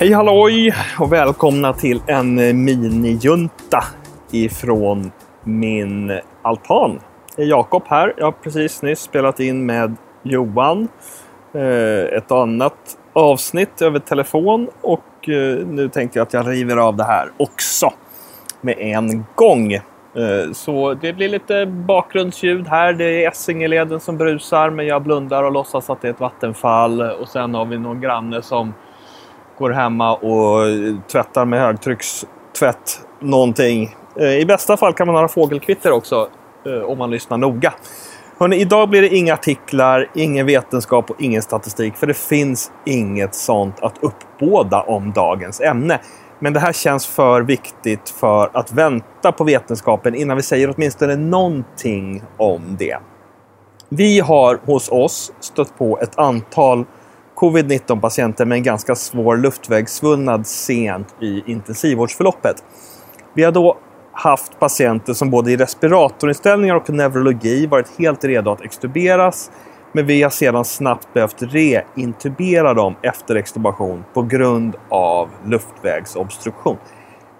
Hej halloj och välkomna till en minijunta ifrån min altan. Det är Jakob här. Jag har precis nyss spelat in med Johan. Eh, ett annat avsnitt över telefon och eh, nu tänkte jag att jag river av det här också med en gång. Eh, så det blir lite bakgrundsljud här. Det är Essingeleden som brusar men jag blundar och låtsas att det är ett vattenfall. Och sen har vi någon granne som går hemma och tvättar med högtryckstvätt någonting. Eh, I bästa fall kan man ha fågelkvitter också eh, om man lyssnar noga. Hörrni, idag blir det inga artiklar, ingen vetenskap och ingen statistik för det finns inget sånt att uppbåda om dagens ämne. Men det här känns för viktigt för att vänta på vetenskapen innan vi säger åtminstone någonting om det. Vi har hos oss stött på ett antal covid-19 patienter med en ganska svår luftvägssvullnad sent i intensivvårdsförloppet. Vi har då haft patienter som både i respiratorinställningar och neurologi varit helt redo att extuberas. Men vi har sedan snabbt behövt reintubera dem efter extubation på grund av luftvägsobstruktion.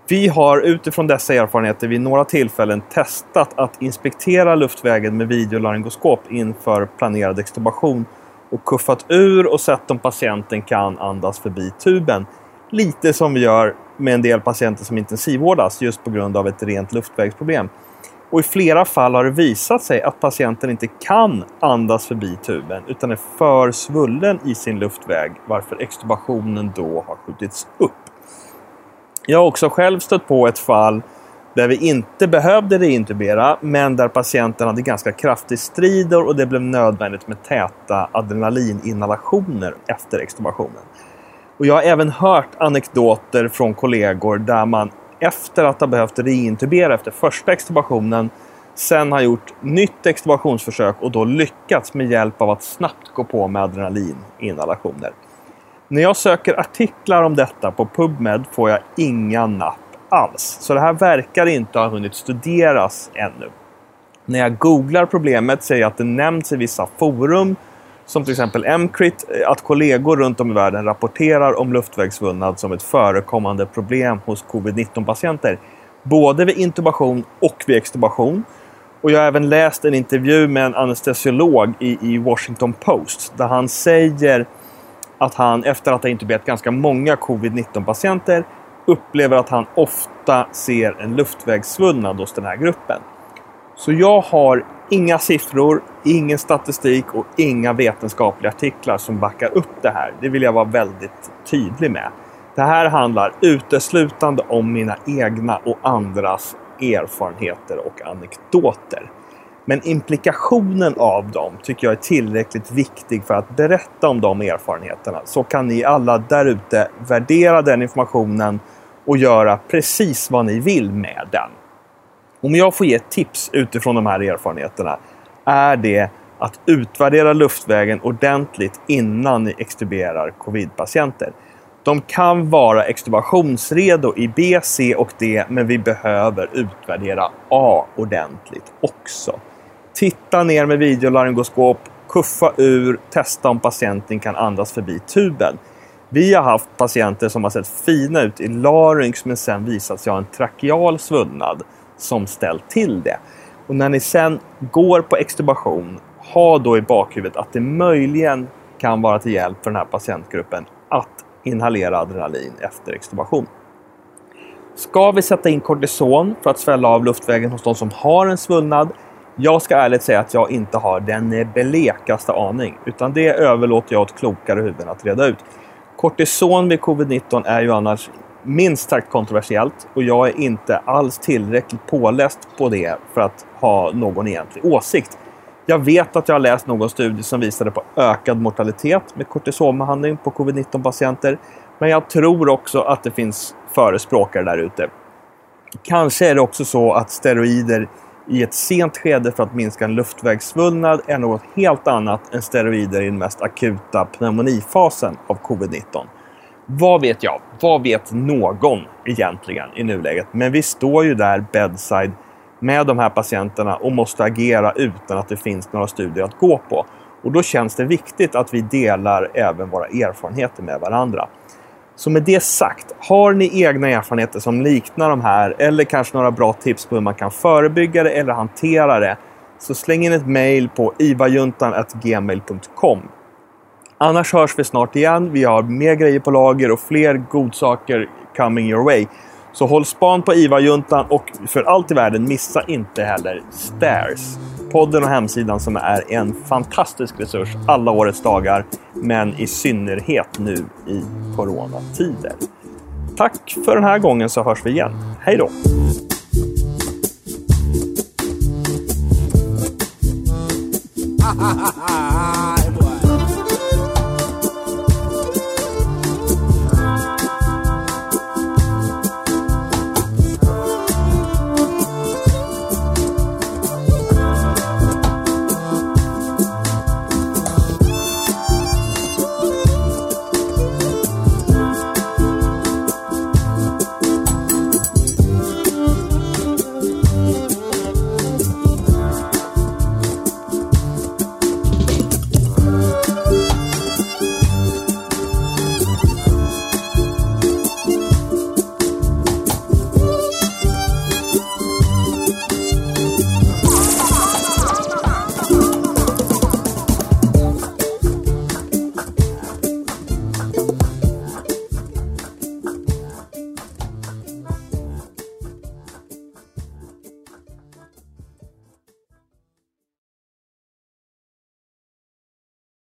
Vi har utifrån dessa erfarenheter vid några tillfällen testat att inspektera luftvägen med videolaryngoskop inför planerad extubation och kuffat ur och sett om patienten kan andas förbi tuben. Lite som vi gör med en del patienter som intensivvårdas just på grund av ett rent luftvägsproblem. Och I flera fall har det visat sig att patienten inte kan andas förbi tuben utan är för svullen i sin luftväg varför extubationen då har skjutits upp. Jag har också själv stött på ett fall där vi inte behövde reintubera men där patienten hade ganska kraftig strider och det blev nödvändigt med täta adrenalininhalationer efter extubationen. Och jag har även hört anekdoter från kollegor där man efter att ha behövt reintubera efter första extubationen sen har gjort nytt extubationsförsök och då lyckats med hjälp av att snabbt gå på med adrenalininhalationer. När jag söker artiklar om detta på PubMed får jag inga napp alls. Så det här verkar inte ha hunnit studeras ännu. När jag googlar problemet ser jag att det nämns i vissa forum som till exempel MCRIT, eh, att kollegor runt om i världen rapporterar om luftvägsvullnad som ett förekommande problem hos covid-19-patienter. Både vid intubation och vid extubation. Och jag har även läst en intervju med en anestesiolog i, i Washington Post där han säger att han efter att ha intuberat ganska många covid-19-patienter upplever att han ofta ser en luftvägssvullnad hos den här gruppen. Så jag har inga siffror, ingen statistik och inga vetenskapliga artiklar som backar upp det här. Det vill jag vara väldigt tydlig med. Det här handlar uteslutande om mina egna och andras erfarenheter och anekdoter. Men implikationen av dem tycker jag är tillräckligt viktig för att berätta om de erfarenheterna. Så kan ni alla därute värdera den informationen och göra precis vad ni vill med den. Om jag får ge tips utifrån de här erfarenheterna är det att utvärdera luftvägen ordentligt innan ni extuberar covid-patienter. De kan vara extubationsredo i B, C och D, men vi behöver utvärdera A ordentligt också. Titta ner med videolaryngoskop, kuffa ur, testa om patienten kan andas förbi tuben. Vi har haft patienter som har sett fina ut i larynx men sen visat sig ha en trakeal svullnad som ställt till det. Och när ni sen går på extubation, ha då i bakhuvudet att det möjligen kan vara till hjälp för den här patientgruppen att inhalera adrenalin efter extubation. Ska vi sätta in kortison för att svälla av luftvägen hos de som har en svullnad? Jag ska ärligt säga att jag inte har den blekaste aning, utan det överlåter jag åt klokare huvuden att reda ut. Kortison vid covid-19 är ju annars minst sagt kontroversiellt och jag är inte alls tillräckligt påläst på det för att ha någon egentlig åsikt. Jag vet att jag har läst någon studie som visade på ökad mortalitet med kortisonbehandling på covid-19 patienter. Men jag tror också att det finns förespråkare där ute. Kanske är det också så att steroider i ett sent skede för att minska en luftvägssvullnad är något helt annat än steroider i den mest akuta pneumonifasen av covid-19. Vad vet jag? Vad vet någon egentligen i nuläget? Men vi står ju där bedside med de här patienterna och måste agera utan att det finns några studier att gå på. Och då känns det viktigt att vi delar även våra erfarenheter med varandra. Så med det sagt, har ni egna erfarenheter som liknar de här eller kanske några bra tips på hur man kan förebygga det eller hantera det så släng in ett mail på ivajuntan.gmail.com. Annars hörs vi snart igen. Vi har mer grejer på lager och fler godsaker coming your way. Så håll span på IVA-juntan och för allt i världen missa inte heller Stairs. Podden och hemsidan som är en fantastisk resurs alla årets dagar. Men i synnerhet nu i coronatider. Tack för den här gången så hörs vi igen. Hej då! ha ha ha